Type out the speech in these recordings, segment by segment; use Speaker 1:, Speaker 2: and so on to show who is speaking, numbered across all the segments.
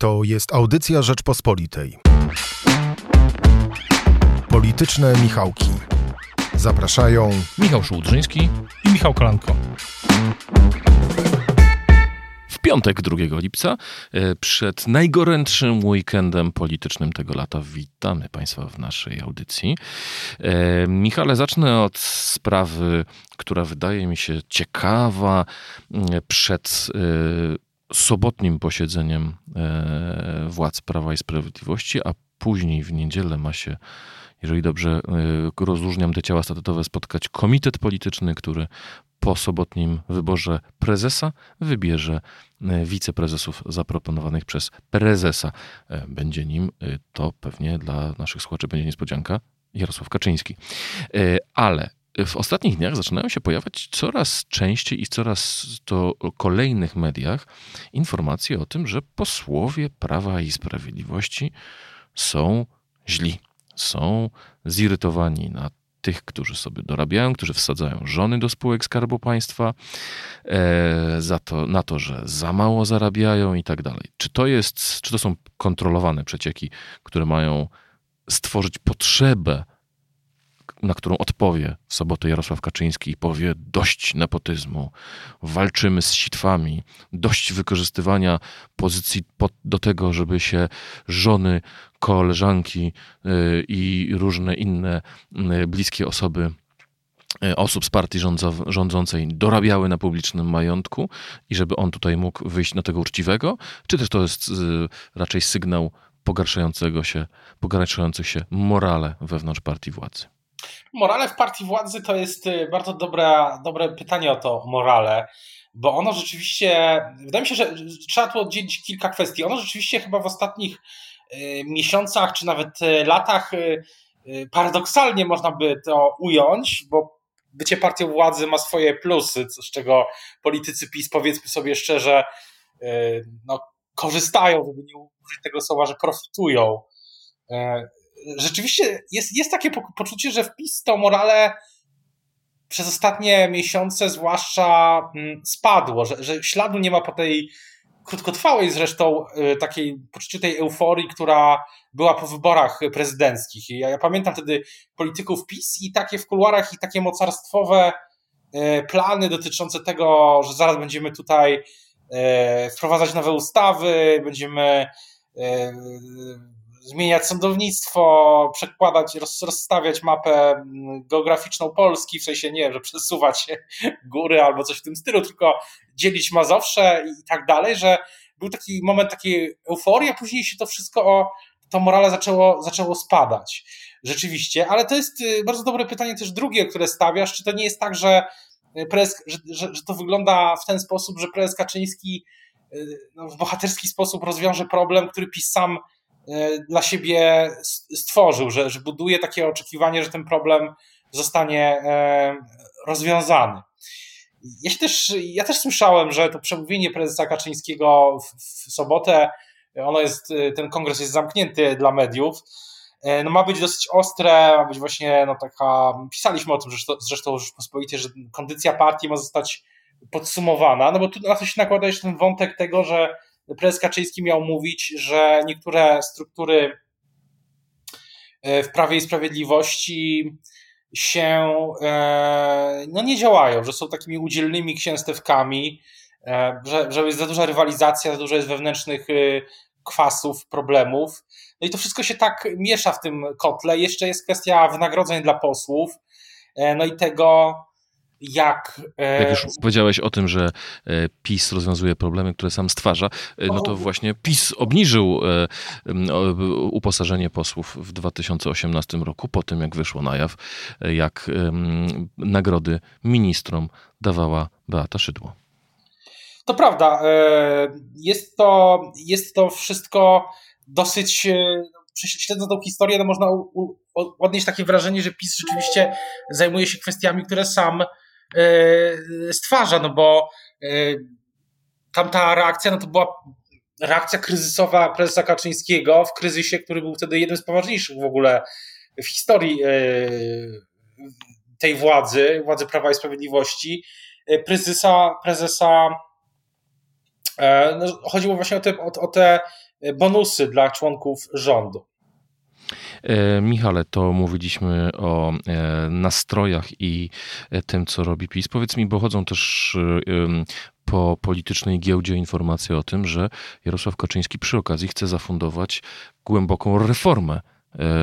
Speaker 1: To jest audycja Rzeczpospolitej. Polityczne Michałki. Zapraszają
Speaker 2: Michał Szułdrzyński
Speaker 3: i Michał Kolanko.
Speaker 2: W piątek 2 lipca, e, przed najgorętszym weekendem politycznym tego lata, witamy Państwa w naszej audycji. E, Michale, zacznę od sprawy, która wydaje mi się ciekawa przed e, sobotnim posiedzeniem e, władz Prawa i Sprawiedliwości, a później w niedzielę ma się, jeżeli dobrze e, rozróżniam te ciała statutowe, spotkać komitet polityczny, który po sobotnim wyborze prezesa wybierze e, wiceprezesów zaproponowanych przez prezesa. Będzie nim, to pewnie dla naszych słuchaczy będzie niespodzianka, Jarosław Kaczyński. Ale w ostatnich dniach zaczynają się pojawiać coraz częściej i coraz to kolejnych mediach informacje o tym, że posłowie Prawa i Sprawiedliwości są źli, są zirytowani na tych, którzy sobie dorabiają, którzy wsadzają żony do spółek Skarbu Państwa, e, za to, na to, że za mało zarabiają i tak dalej. Czy to jest, czy to są kontrolowane przecieki, które mają stworzyć potrzebę na którą odpowie w sobotę Jarosław Kaczyński i powie dość nepotyzmu, walczymy z sitwami, dość wykorzystywania pozycji do tego, żeby się żony, koleżanki y, i różne inne y, bliskie osoby y, osób z partii rządzącej dorabiały na publicznym majątku i żeby on tutaj mógł wyjść na tego uczciwego, czy też to jest raczej sygnał pogarszającego się, pogarszających się morale wewnątrz partii władzy?
Speaker 3: Morale w partii władzy to jest y, bardzo dobre, dobre pytanie o to morale, bo ono rzeczywiście, wydaje mi się, że trzeba tu oddzielić kilka kwestii. Ono rzeczywiście chyba w ostatnich y, miesiącach, czy nawet y, latach paradoksalnie można by to ująć, bo bycie partią władzy ma swoje plusy, z czego politycy PiS, powiedzmy sobie szczerze, no, korzystają, żeby nie użyć tego słowa, że profitują rzeczywiście jest, jest takie poczucie, że wpis to morale przez ostatnie miesiące zwłaszcza mm, spadło, że, że śladu nie ma po tej krótkotrwałej zresztą y, takiej poczuciu tej euforii, która była po wyborach prezydenckich. Ja, ja pamiętam wtedy polityków PiS i takie w kuluarach i takie mocarstwowe y, plany dotyczące tego, że zaraz będziemy tutaj y, wprowadzać nowe ustawy, będziemy zmieniać sądownictwo, przekładać, roz, rozstawiać mapę mm, geograficzną Polski, w sensie nie, że przesuwać góry albo coś w tym stylu, tylko dzielić Mazowsze i tak dalej, że był taki moment takiej euforii, a później się to wszystko o to morale zaczęło, zaczęło spadać. Rzeczywiście, ale to jest y, bardzo dobre pytanie też drugie, które stawiasz, czy to nie jest tak, że, y, prezes, że, że, że to wygląda w ten sposób, że prezes Kaczyński y, no, w bohaterski sposób rozwiąże problem, który PiS sam dla siebie stworzył, że, że buduje takie oczekiwanie, że ten problem zostanie e, rozwiązany. Ja, też, ja też słyszałem, że to przemówienie prezesa Kaczyńskiego w, w sobotę, ono jest, ten kongres jest zamknięty dla mediów, e, no ma być dosyć ostre, ma być właśnie no taka, pisaliśmy o tym zresztą, zresztą w Rzeczpospolitej, że kondycja partii ma zostać podsumowana, no bo tu na to się nakłada jeszcze ten wątek tego, że prezes Kaczyński miał mówić, że niektóre struktury e, w Prawie i Sprawiedliwości się e, no nie działają, że są takimi udzielnymi księstewkami, e, że, że jest za duża rywalizacja, za dużo jest wewnętrznych kwasów, problemów. No i to wszystko się tak miesza w tym kotle. Jeszcze jest kwestia wynagrodzeń dla posłów, no i tego, jak.
Speaker 2: E, jak już powiedziałeś o tym, że e, PiS rozwiązuje problemy, które sam stwarza, e, no to właśnie PiS obniżył uposażenie posłów w 2018 roku, po tym jak wyszło na jaw, jak nagrody ministrom dawała Beata Szydło.
Speaker 3: To prawda. Jest to, jest to wszystko dosyć. Śledząc tą historię, no można odnieść takie wrażenie, że PiS rzeczywiście zajmuje się kwestiami, które sam stwarza, no bo e, tamta reakcja, no to była reakcja kryzysowa prezesa Kaczyńskiego w kryzysie, który był wtedy jednym z poważniejszych w ogóle w historii e, tej władzy, władzy Prawa i Sprawiedliwości, prezesa, prezesa no, chodziło właśnie o te, o, o te bonusy dla członków rządu.
Speaker 2: E, Michale, to mówiliśmy o e, nastrojach i e, tym, co robi PiS. Powiedz mi, bo chodzą też po politycznej giełdzie informacje o tym, że Jarosław Kaczyński przy okazji chce zafundować głęboką reformę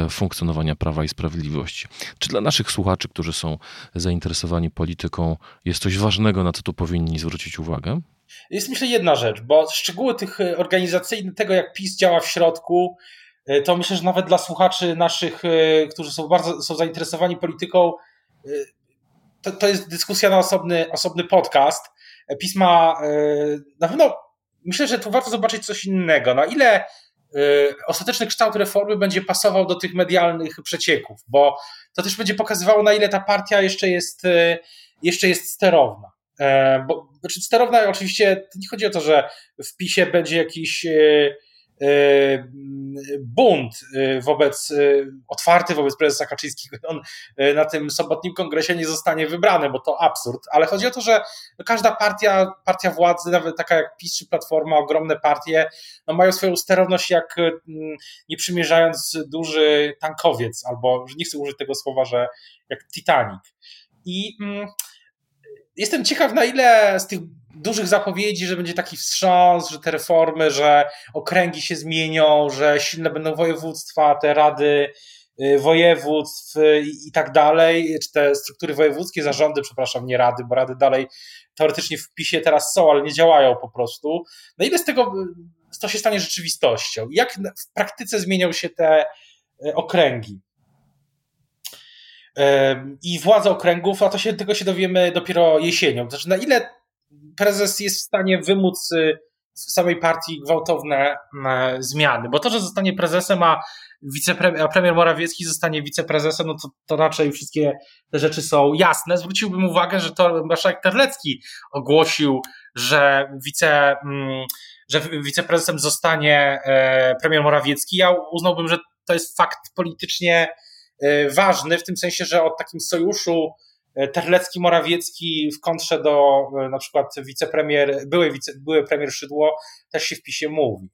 Speaker 2: funkcjonowania Prawa i Sprawiedliwości. Czy dla naszych słuchaczy, którzy są zainteresowani polityką, jest coś ważnego, na co tu powinni zwrócić uwagę?
Speaker 3: Jest myślę jedna rzecz, bo szczegóły tych organizacyjnych, tego jak PiS działa w środku, to myślę, że nawet dla słuchaczy naszych, e, którzy są bardzo są zainteresowani polityką, e, to, to jest dyskusja na osobny, osobny podcast. Pisma na pewno myślę, że tu warto zobaczyć coś innego. Na ile ostateczny kształt reformy będzie pasował do tych medialnych przecieków, bo to też będzie pokazywało, na ile ta partia jeszcze jest, jeszcze jest sterowna. Bo, znaczy sterowna oczywiście nie chodzi o to, że w PiSie będzie jakiś E, bunt e, wobec, e, otwarty wobec prezesa Kaczyńskiego. On na tym sobotnim kongresie nie zostanie wybrany, bo to absurd, ale chodzi o to, że każda partia, partia władzy, nawet taka jak PiS czy Platforma, ogromne partie, no mają swoją sterowność jak nie przymierzając duży tankowiec, albo, nie chcę użyć tego słowa, że jak Titanic. I mm, jestem ciekaw, na ile z tych dużych zapowiedzi, że będzie taki wstrząs, że te reformy, że okręgi się zmienią, że silne będą województwa, te rady y, województw i, tak dalej, czy te struktury wojewódzkie, zarządy, przepraszam, nie rady, bo rady dalej teoretycznie w PiSie teraz są, ale nie działają po prostu. Na ile z tego to się stanie rzeczywistością? Jak w praktyce zmienią się te y, okręgi? I władze okręgów, a to się, tego się dowiemy dopiero jesienią. Znaczy, na ile prezes jest w stanie wymóc y, w samej partii gwałtowne zmiany. Bo to, że zostanie prezesem, a, wicepremier, a premier Morawiecki zostanie wiceprezesem, no to, to raczej wszystkie te rzeczy są jasne. Zwróciłbym uwagę, że to marszałek Terlecki ogłosił, że, wice, mm, że wiceprezesem zostanie e, premier Morawiecki. Ja uznałbym, że to jest fakt politycznie e, ważny, w tym sensie, że o takim sojuszu Terlecki Morawiecki w kontrze do e, na przykład wicepremier, były, wice, były premier Szydło też się w PiSie mówi.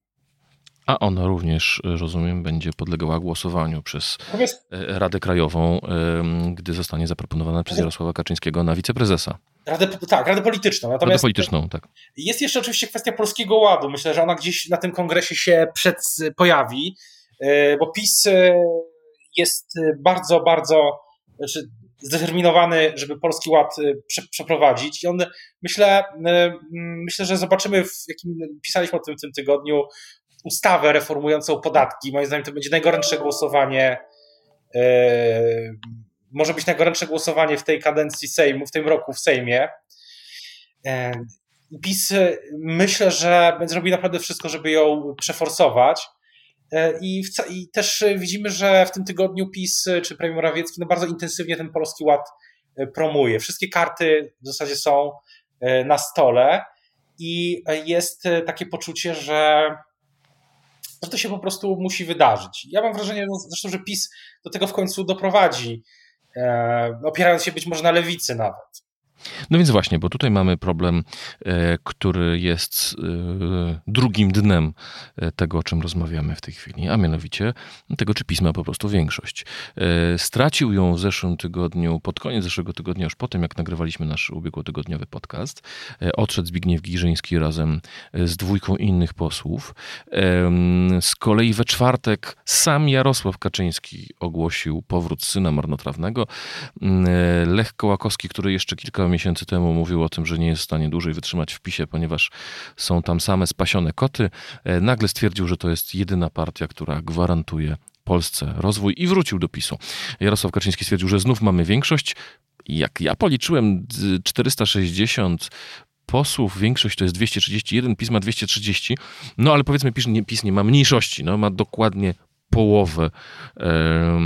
Speaker 2: A ona również, e, rozumiem, będzie podlegała głosowaniu przez e, Radę Krajową, gdy zostanie zaproponowana przez Jarosława Kaczyńskiego na wiceprezesa.
Speaker 3: Radę, tak, Radę Polityczną.
Speaker 2: Natomiast Radę Polityczną, tak.
Speaker 3: Jest jeszcze oczywiście kwestia Polskiego Ładu. Myślę, że ona gdzieś na tym kongresie się przed, pojawi, bo PiS jest bardzo, bardzo, znaczy zdeterminowany, żeby Polski Ład y, prze, przeprowadzić. I on, myślę, y, myślę, że zobaczymy, w jakim pisaliśmy o tym w tym tygodniu, ustawę reformującą podatki. Moim zdaniem to będzie najgorętsze głosowanie. Yy, może być najgorętsze głosowanie w tej kadencji Sejmu, w tym roku w Sejmie. Yy, PiS myślę, że będzie naprawdę wszystko, żeby ją przeforsować. E, I, w, I, też widzimy, że w tym tygodniu PiS czy premier Morawiecki no bardzo intensywnie ten Polski Ład e, promuje. Wszystkie karty w zasadzie są e, na stole i jest takie poczucie, że, że to się po prostu musi wydarzyć. Ja mam wrażenie, no, zresztą, że PiS do tego w końcu doprowadzi, opierając się być może na lewicy nawet.
Speaker 2: No więc właśnie, bo tutaj mamy problem, e, który jest e, drugim dnem e, tego, o czym rozmawiamy w tej chwili, a mianowicie tego, czy pisma po prostu większość. Stracił ją w zeszłym tygodniu, pod koniec zeszłego tygodnia, już po tym, jak nagrywaliśmy nasz ubiegłotygodniowy podcast. Odszedł Zbigniew Giżyński razem z dwójką innych posłów. Z kolei we czwartek sam Jarosław Kaczyński ogłosił powrót syna marnotrawnego. Lech Kołakowski, który jeszcze kilka miesięcy temu mówił o tym, że nie jest w stanie dłużej wytrzymać w PiSie, ponieważ są tam same spasione koty, e, nagle stwierdził, że to jest jedyna partia, która gwarantuje Polsce rozwój i wrócił do PiSu. Jarosław Kaczyński stwierdził, że znów mamy większość. Jak ja policzyłem 460 posłów, większość to jest 231, PiS ma 230, no ale powiedzmy PiS nie, PiS nie ma mniejszości, no, ma dokładnie połowę e,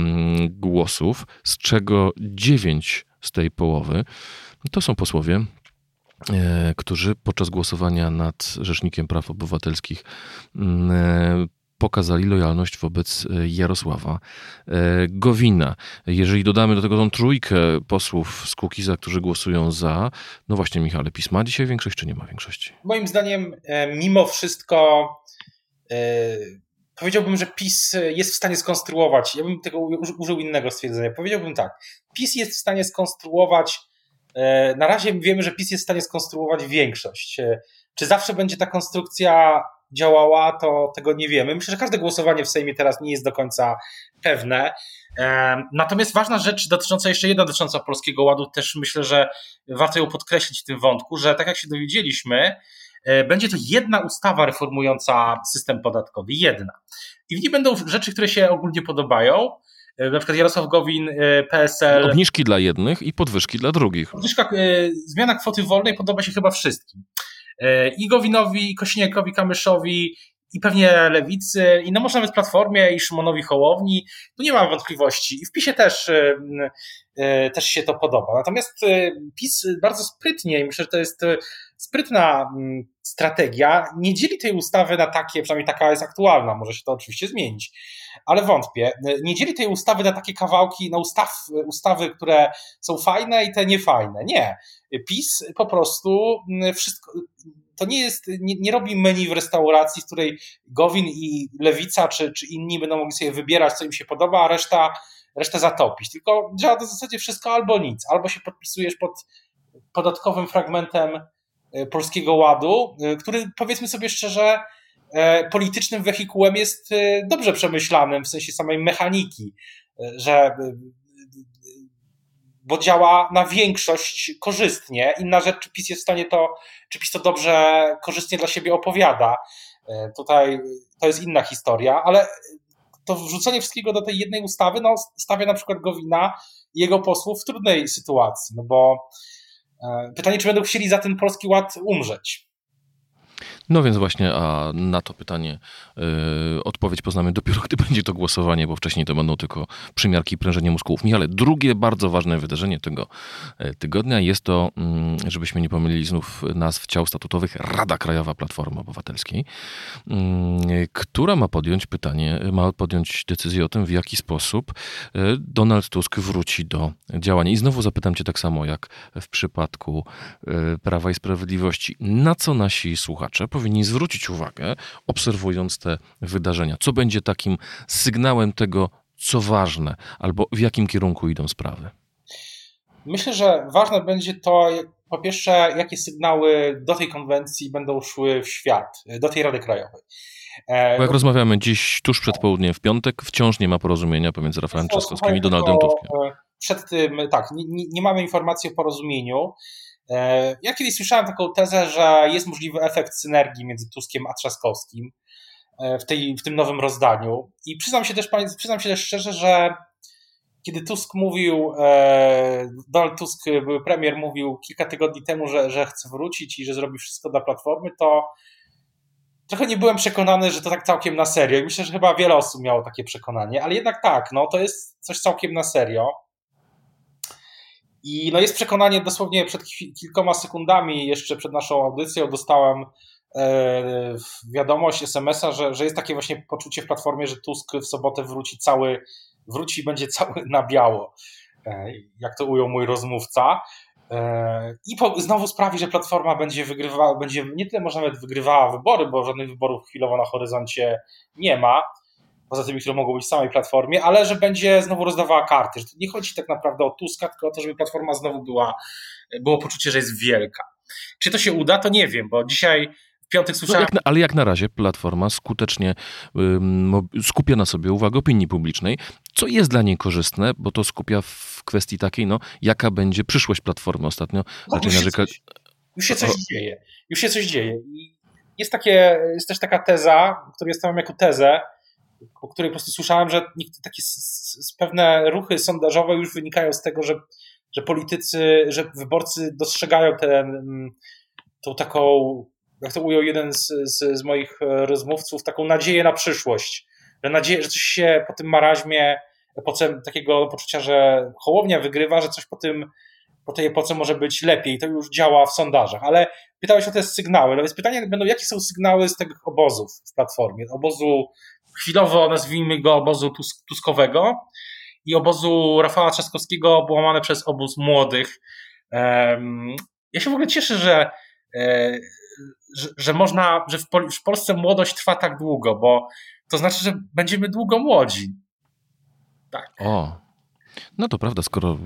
Speaker 2: głosów, z czego 9 z tej połowy to są posłowie, e, którzy podczas głosowania nad Rzecznikiem Praw Obywatelskich mm, e, pokazali lojalność wobec e, Jarosława Gowina. Jeżeli dodamy do tego tą trójkę posłów z Kukiza, którzy głosują za, no właśnie Michale, PiS ma dzisiaj większość, czy nie ma większości?
Speaker 3: Moim zdaniem mimo wszystko powiedziałbym, że PiS jest w stanie skonstruować, ja bym tego użył innego stwierdzenia, powiedziałbym tak, PiS jest w stanie skonstruować, na razie wiemy, że PiS jest w stanie skonstruować większość. Czy zawsze będzie ta konstrukcja działała, to tego nie wiemy. Myślę, że każde głosowanie w Sejmie teraz nie jest do końca pewne. Natomiast ważna rzecz dotycząca jeszcze jedna dotycząca Polskiego Ładu, też myślę, że warto ją podkreślić w tym wątku, że tak jak się dowiedzieliśmy, e, będzie to jedna ustawa reformująca system podatkowy. Jedna. I w niej będą rzeczy, które się ogólnie podobają. E, na przykład Jarosław Gowin, e, PSL.
Speaker 2: Obniżki dla jednych i podwyżki dla drugich.
Speaker 3: Podwyżka, zmiana kwoty wolnej podoba się chyba wszystkim. I Gowinowi, i Kośniakowi, Kamyszowi, i pewnie Lewicy, i no może nawet Platformie, i Szymonowi Hołowni. Tu nie mam wątpliwości. I w PiSie też, y, y, też się to podoba. Natomiast y, PiS bardzo sprytnie, i myślę, że to jest sprytna mm, strategia, nie dzieli tej ustawy na takie, przynajmniej taka jest aktualna, może się to oczywiście zmienić, ale wątpię. Nie dzieli tej ustawy na takie kawałki, na ustaw, ustawy, które są fajne i te niefajne. Nie. PiS po prostu mm, wszystko to nie jest, nie, nie, robi menu w restauracji, w której Gowin i Lewica czy, czy inni będą mogli sobie wybierać, co im się podoba, a reszta, resztę zatopić. Tylko działa to w zasadzie wszystko albo nic. Albo się podpisujesz pod podatkowym fragmentem e, Polskiego Ładu, e, który powiedzmy sobie szczerze, e, politycznym wehikułem jest dobrze przemyślanym w sensie samej mechaniki, że bo działa na większość korzystnie. Inna rzecz, czy PiS jest w stanie to, czy PiS to dobrze, korzystnie dla siebie opowiada. E, tutaj to jest inna historia, ale to wrzucenie wszystkiego do tej jednej ustawy no, stawia na przykład Gowina i jego posłów w trudnej sytuacji, no bo e, pytanie, czy będą chcieli za ten polski ład umrzeć.
Speaker 2: No więc właśnie, a na to pytanie y, odpowiedź poznamy dopiero, gdy będzie to głosowanie, bo wcześniej to będą tylko przymiarki i prężenie muskułów. Michale, drugie bardzo ważne wydarzenie tego e, tygodnia jest to, y, żebyśmy nie pomylili znów nazw ciał statutowych, Rada Krajowa Platformy Obywatelskiej, y, która ma podjąć pytanie, ma podjąć decyzję o tym, w jaki sposób Donald Tusk wróci do działania. I znowu zapytam cię tak samo, jak w przypadku Prawa i Sprawiedliwości, na co nasi słuchacze powinni zwrócić uwagę, obserwując te wydarzenia? Co będzie takim sygnałem tego, co ważne, albo w jakim kierunku idą sprawy?
Speaker 3: Myślę, że ważne będzie to, po pierwsze, jakie sygnały do tej konwencji będą szły w świat, do tej Rady Krajowej.
Speaker 2: Bo jak rozmawiamy dziś, tuż przed południem, w piątek, wciąż nie ma porozumienia pomiędzy Rafałem Trzaskowskim i Donaldem Tuskiem.
Speaker 3: Przed tym, tak, nie, nie mamy informacji o porozumieniu. E, ja kiedyś słyszałem taką tezę, że jest możliwy efekt synergii między Tuskiem a Trzaskowskim e, w, tej, w tym nowym rozdaniu. I przyznam się też, przyznam się też szczerze, że kiedy Tusk mówił, e, Donald Tusk, były premier, mówił kilka tygodni temu, że, że chce wrócić i że zrobi wszystko dla Platformy, to trochę nie byłem przekonany, że to tak całkiem na serio. I myślę, że chyba wiele osób miało takie przekonanie, ale jednak tak, no to jest coś całkiem na serio. I no jest przekonanie, dosłownie przed kilkoma sekundami, jeszcze przed naszą audycją, dostałem e, wiadomość SMS-a, że, że jest takie właśnie poczucie w platformie, że Tusk w sobotę wróci cały, wróci i będzie cały na biało, e, jak to ujął mój rozmówca. E, I po, znowu sprawi, że Platforma będzie wygrywała, będzie nie tyle może nawet wygrywała wybory, bo żadnych wyborów chwilowo na horyzoncie nie ma, poza tymi, które mogą być w samej platformie, ale że będzie znowu rozdawała karty, że to nie chodzi tak naprawdę o Tuska, tylko o to, żeby platforma znowu była, było poczucie, że jest wielka. Czy to się uda, to nie wiem, bo dzisiaj w piątek no słyszałem...
Speaker 2: No jak na, ale jak na razie Platforma skutecznie skupia na sobie uwagę opinii publicznej, co jest dla niej korzystne, bo to skupia w kwestii takiej, no, jaka będzie przyszłość Platformy ostatnio.
Speaker 3: No, już, się coś, już się coś dzieje. Już się coś dzieje. I jest, takie, jest też taka teza, którą ja stawiam jako tezę, o której po prostu słyszałem, że takie pewne ruchy sondażowe już wynikają z tego, że, że politycy, że wyborcy dostrzegają ten, mm, tą taką, jak to ujął jeden z, z, z moich e, rozmówców, taką nadzieję na przyszłość. Że, nadzieję, że coś się po tym maraźmie, po takiego poczucia, że Hołownia wygrywa, że coś po tym po tej epoce może być lepiej. To już działa w sondażach. Ale pytałeś o te sygnały. No więc pytanie będą, jakie są sygnały z tych obozów w Platformie? Obozu chwilowo nazwijmy go obozu Tuskowego i obozu Rafała Trzaskowskiego połamane przez obóz młodych. Ja się w ogóle cieszę, że, e, że, że można, że w, Pol w Polsce młodość trwa tak długo, bo to znaczy, że będziemy długo młodzi.
Speaker 2: Tak. O, no to prawda, skoro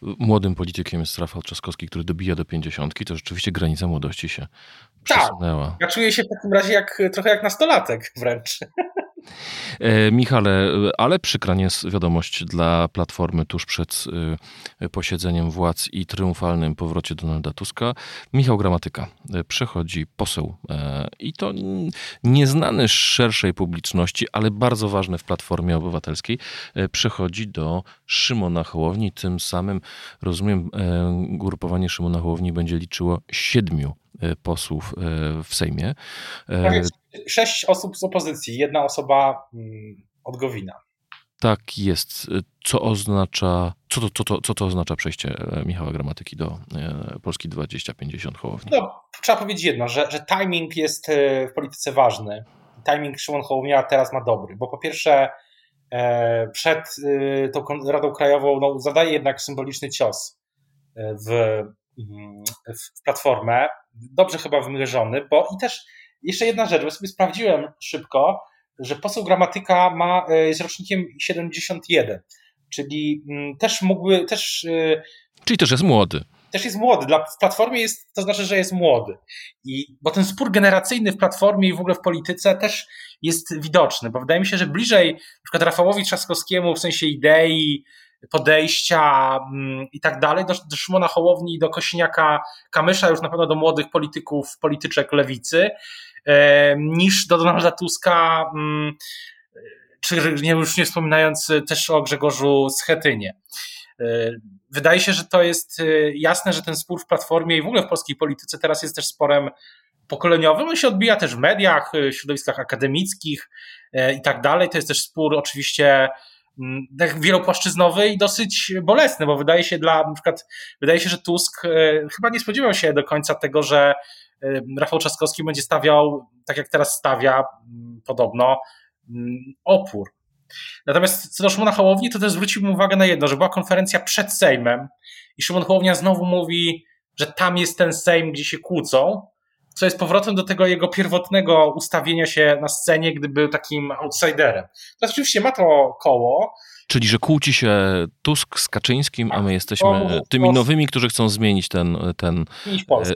Speaker 2: młodym politykiem jest Rafał Trzaskowski, który dobija do pięćdziesiątki, to rzeczywiście granica młodości się tak. przesunęła.
Speaker 3: Ja czuję się w takim razie jak, trochę jak nastolatek wręcz.
Speaker 2: E, Michale, ale przykra jest wiadomość dla Platformy tuż przed e, posiedzeniem władz i triumfalnym powrocie Donalda Tuska. Michał Gramatyka e, przechodzi poseł i to nieznany szerszej publiczności, ale bardzo ważny w Platformie Obywatelskiej, przechodzi do Szymona Hołowni. Tym samym, rozumiem, grupowanie Szymona Hołowni będzie liczyło siedmiu posłów w Sejmie.
Speaker 3: Tak jest sześć osób z opozycji, jedna osoba mm, od Gowina.
Speaker 2: Tak jest. Co oznacza, co to, co to, co to oznacza przejście e, Michała Gramatyki do e, Polski 2050 Hołowni?
Speaker 3: No, trzeba powiedzieć jedno, że, że timing jest e, w polityce ważny. Timing Szymon Hołownia teraz ma dobry, bo po pierwsze przed tą Radą Krajową no, zadaje jednak symboliczny cios w, mm, w platformę, dobrze chyba wymierzony, bo i też jeszcze jedna rzecz, bo sobie sprawdziłem szybko, że poseł gramatyka ma, e, jest rocznikiem 71, czyli mm, też mógłby, też... E,
Speaker 2: czyli też jest młody.
Speaker 3: Też jest młody. Dla, w Platformie jest, to znaczy, że jest młody. I, bo ten spór generacyjny w Platformie i w ogóle w polityce też jest widoczny, bo wydaje mi się, że bliżej na przykład Rafałowi Trzaskowskiemu w sensie idei, podejścia mm, i tak dalej, do, Szymona Hołowni i do Kosiniaka Kamysza, już na pewno do młodych polityków, polityczek lewicy, E, niż do Donalda Tuska, mm, czy już nie wspominając też o Grzegorzu Schetynie. E, wydaje się, że to jest e, jasne, że ten spór w Platformie i w ogóle w polskiej polityce teraz jest też sporem pokoleniowym. On się odbija też w mediach, w środowiskach akademickich i tak dalej. To jest też spór oczywiście wielopłaszczyznowy i dosyć bolesny, bo wydaje się dla, na przykład, wydaje się, że Tusk chyba nie spodziewał się do końca tego, że Rafał Trzaskowski będzie stawiał, tak jak teraz stawia, podobno, opór. Natomiast co do Szymona Hołowni, to też zwróciłbym uwagę na jedno, że była konferencja przed Sejmem i Szymon Hołownia znowu mówi, że tam jest ten Sejm, gdzie się kłócą, co jest powrotem do tego jego pierwotnego ustawienia się na scenie, gdy był takim outsiderem. Teraz oczywiście ma to koło,
Speaker 2: Czyli, że kłóci się Tusk z Kaczyńskim, a my jesteśmy tymi nowymi, którzy chcą zmienić ten, ten
Speaker 3: zmienić Polskę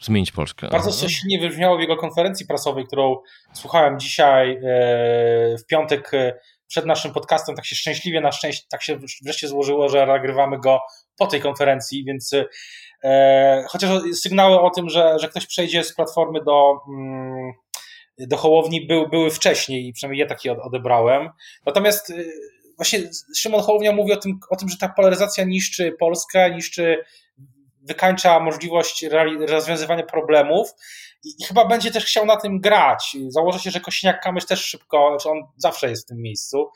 Speaker 2: zmienić Polskę.
Speaker 3: Bardzo coś nie wybrzmiało w jego konferencji prasowej, którą słuchałem dzisiaj e, w piątek e, przed naszym podcastem. Tak się szczęśliwie, na szczęście, tak się wreszcie złożyło, że nagrywamy go po tej konferencji, więc e, chociaż sygnały o tym, że, że ktoś przejdzie z platformy do. Mm, do Hołowni był, były wcześniej, przynajmniej ja takie odebrałem. Natomiast właśnie Szymon Hołownia mówi o tym, o tym, że ta polaryzacja niszczy Polskę, niszczy wykańcza możliwość rozwiązywania problemów i chyba będzie też chciał na tym grać. Założę się, że Kosiniak-Kamysz też szybko, znaczy on zawsze jest w tym miejscu,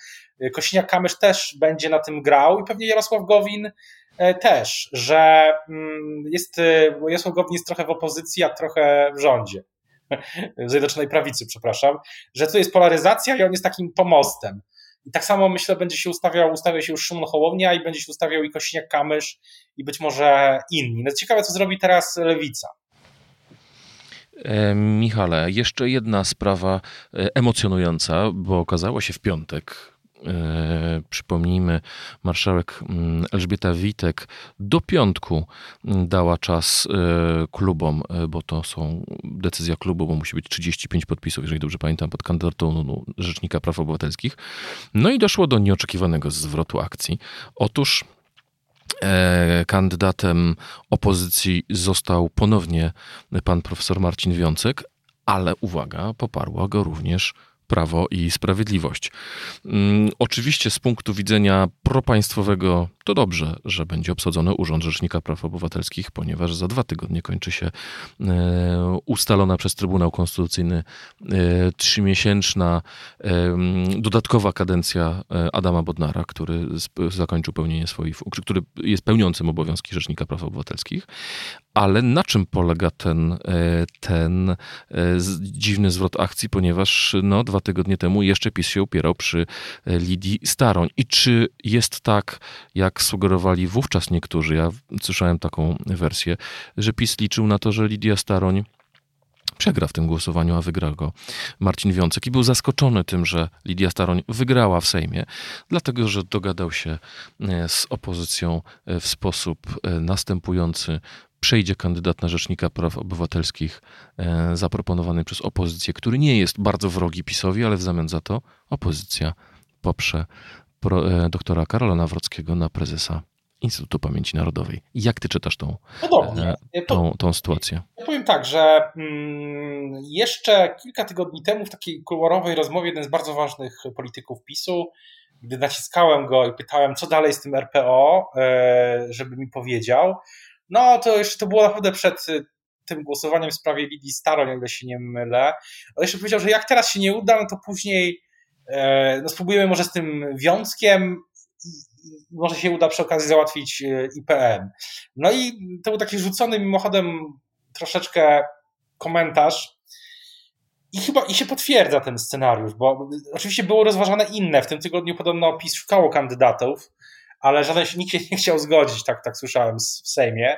Speaker 3: Kosiniak-Kamysz też będzie na tym grał i pewnie Jarosław Gowin e, też, że mm, jest, e, Jarosław Gowin jest trochę w opozycji, a trochę w rządzie. W Zjednoczonej Prawicy, przepraszam, że tu jest polaryzacja i on jest takim pomostem. I tak samo myślę, będzie się ustawiał, ustawia się już Szymon Hołownia i będzie się ustawiał i Kośniak-Kamysz i być może inni. No ciekawe, co zrobi teraz Lewica.
Speaker 2: E, Michale, jeszcze jedna sprawa e, emocjonująca, bo okazało się w piątek, przypomnijmy, marszałek mm, Elżbieta Witek do piątku mm, dała czas e, klubom, e, bo to są decyzja klubu, bo musi być 35 podpisów, jeżeli dobrze pamiętam, pod kandydaturą no, Rzecznika Praw Obywatelskich. No i doszło do nieoczekiwanego zwrotu akcji. Otóż kandydatem opozycji został ponownie pan profesor Marcin Wiącek, ale uwaga, poparła go również Prawo i Sprawiedliwość. Mm, oczywiście z punktu widzenia propaństwowego to dobrze, że będzie obsadzony Urząd Rzecznika Praw Obywatelskich, ponieważ za dwa tygodnie kończy się e, ustalona przez Trybunał Konstytucyjny e, trzymiesięczna e, dodatkowa kadencja Adama Bodnara, który zakończył pełnienie swoich, który jest pełniącym obowiązki Rzecznika Praw Obywatelskich. Ale na czym polega ten, ten dziwny zwrot akcji, ponieważ no, dwa tygodnie temu jeszcze PiS się upierał przy Lidii Staroń. I czy jest tak, jak sugerowali wówczas niektórzy, ja słyszałem taką wersję, że PiS liczył na to, że Lidia Staroń przegra w tym głosowaniu, a wygra go Marcin Wiącek. I był zaskoczony tym, że Lidia Staroń wygrała w Sejmie, dlatego że dogadał się e, z opozycją e, w sposób e, następujący. Przejdzie kandydat na Rzecznika Praw Obywatelskich zaproponowany przez opozycję, który nie jest bardzo wrogi PiSowi, ale w zamian za to opozycja poprze doktora Karola Nawrockiego na prezesa Instytutu Pamięci Narodowej. Jak ty czytasz tą, Podobnie. E, tą, tą sytuację?
Speaker 3: Ja powiem tak, że mm, jeszcze kilka tygodni temu w takiej kolorowej rozmowie jeden z bardzo ważnych polityków PiSu, gdy naciskałem go i pytałem, co dalej z tym RPO, e, żeby mi powiedział, no to jeszcze to było naprawdę przed e, tym głosowaniem w sprawie Lidii Staroń, o ile się nie mylę. On jeszcze powiedział, że jak teraz się nie uda, no to później no spróbujemy może z tym wiązkiem może się uda przy okazji załatwić e, IPN. No i to był taki rzucony mimochodem troszeczkę komentarz. I chyba i się potwierdza ten scenariusz, bo oczywiście było rozważane inne. W tym tygodniu podobno PiS szukało kandydatów, ale żaden nikt się nie chciał zgodzić, tak, tak słyszałem w Sejmie,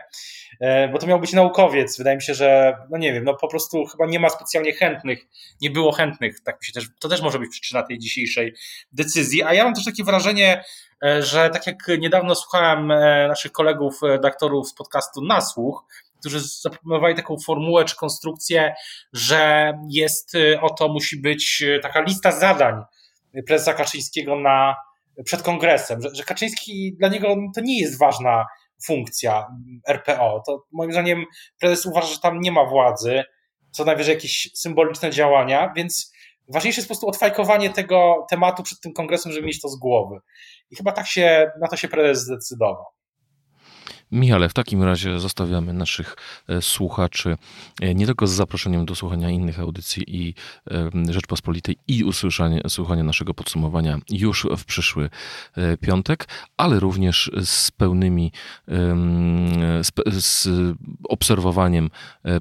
Speaker 3: e, bo to miał być naukowiec. Wydaje mi się, że, no nie wiem, no po prostu chyba nie ma specjalnie chętnych, nie było chętnych, tak mi się też, to też może być przyczyna tej dzisiejszej decyzji, a ja mam też takie wrażenie, E, że tak jak niedawno słuchałem e, naszych kolegów, doktorów z podcastu Nasłuch, którzy zaproponowali taką formułę czy konstrukcję, że jest oto musi być taka lista zadań prezesa Kaczyńskiego na, przed kongresem, że, że Kaczyński dla niego to nie jest ważna funkcja RPO. To moim zdaniem prezes uważa, że tam nie ma władzy, co najwyżej jakieś symboliczne działania, więc ważniejsze jest po prostu odfajkowanie tego tematu przed tym kongresem, żeby mieć to z głowy. I chyba tak się, na to się prezes zdecydował.
Speaker 2: Michale, w takim razie zostawiamy naszych e, słuchaczy e, nie tylko z zaproszeniem do słuchania innych audycji i e, Rzeczpospolitej i usłyszenia słuchania naszego podsumowania już w przyszły piątek, ale również z pełnymi, z, z obserwowaniem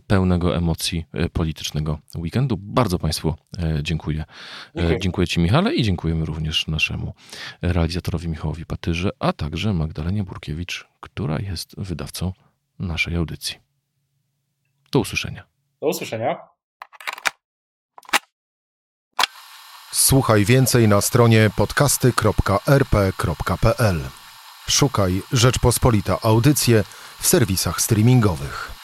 Speaker 2: pełnego emocji politycznego weekendu. Bardzo Państwu dziękuję. Dziękuję, dziękuję Ci Michale i dziękujemy również naszemu realizatorowi Michałowi Patyrze, a także Magdalenie Burkiewicz, która jest wydawcą naszej audycji. Do usłyszenia.
Speaker 3: Do usłyszenia.
Speaker 1: Słuchaj więcej na stronie podcasty.rp.pl. Szukaj Rzeczpospolita Audycje w serwisach streamingowych.